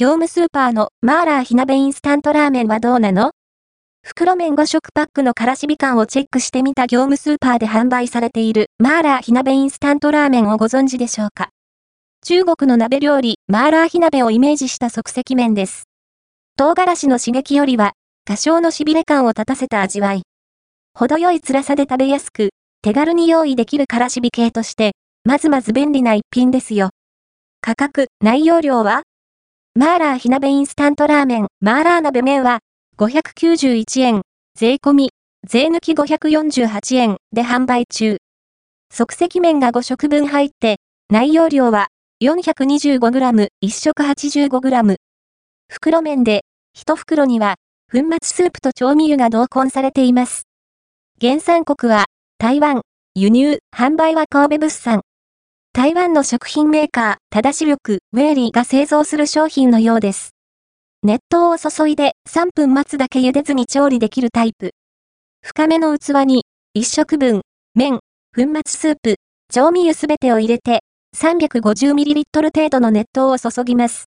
業務スーパーのマーラー火鍋インスタントラーメンはどうなの？袋麺5食パックのからしび感をチェックしてみた業務スーパーで販売されているマーラー火鍋インスタントラーメンをご存知でしょうか？中国の鍋料理マーラー火鍋をイメージした即席麺です。唐辛子の刺激よりは多少の痺れ感を立たせた味わい。程よい辛さで食べやすく、手軽に用意できるからしび系として、まずまず便利な一品ですよ。価格、内容量は？マーラー火鍋インスタントラーメン、マーラー鍋麺は、591円、税込み、税抜き548円で販売中。即席麺が5食分入って、内容量は 425g、1食 85g。袋麺で、1袋には、粉末スープと調味油が同梱されています。原産国は、台湾、輸入、販売は神戸物産。台湾の食品メーカー、正し力、ウェーリーが製造する商品のようです。熱湯を注いで3分待つだけ茹でずに調理できるタイプ。深めの器に、1食分、麺、粉末スープ、調味油すべてを入れて、350ml 程度の熱湯を注ぎます。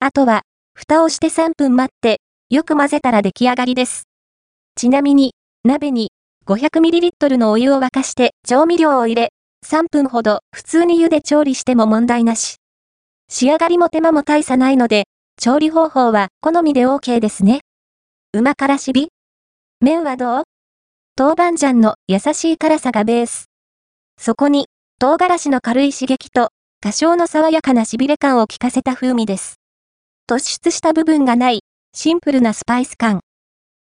あとは、蓋をして3分待って、よく混ぜたら出来上がりです。ちなみに、鍋に 500ml のお湯を沸かして調味料を入れ、3分ほど普通に湯で調理しても問題なし。仕上がりも手間も大差ないので、調理方法は好みで OK ですね。旨辛しび麺はどう？豆板醤の優しい辛さがベース。そこに、唐辛子の軽い刺激と、多少の爽やかな痺れ感を効かせた風味です。突出した部分がない、シンプルなスパイス感。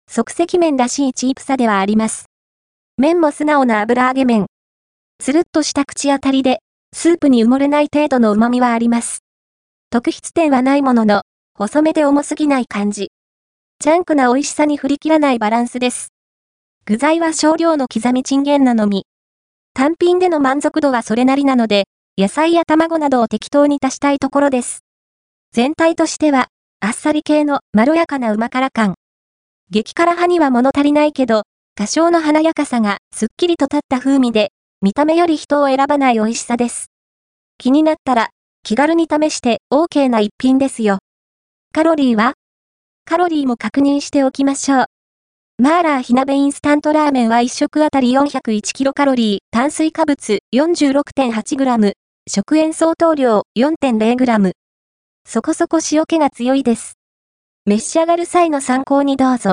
即席麺らしいチープさではあります。麺も素直な油揚げ麺。つるっとした口当たりで、スープに埋もれない程度の旨味はあります。特筆点はないものの、細めで重すぎない感じ。ジャンクな美味しさに振り切らないバランスです。具材は少量の刻みチンゲンなのみ。単品での満足度はそれなりなので、野菜や卵などを適当に足したいところです。全体としては、あっさり系のまろやかな旨辛感。激辛派には物足りないけど、多少の華やかさがすっきりと立った風味で、見た目より人を選ばない美味しさです。気になったら、気軽に試して OK な一品ですよ。カロリーは？カロリーも確認しておきましょう。マーラー火鍋インスタントラーメンは1食あたり401キロカロリー、炭水化物 46.8g、食塩相当量 4.0g。そこそこ塩気が強いです。召し上がる際の参考にどうぞ。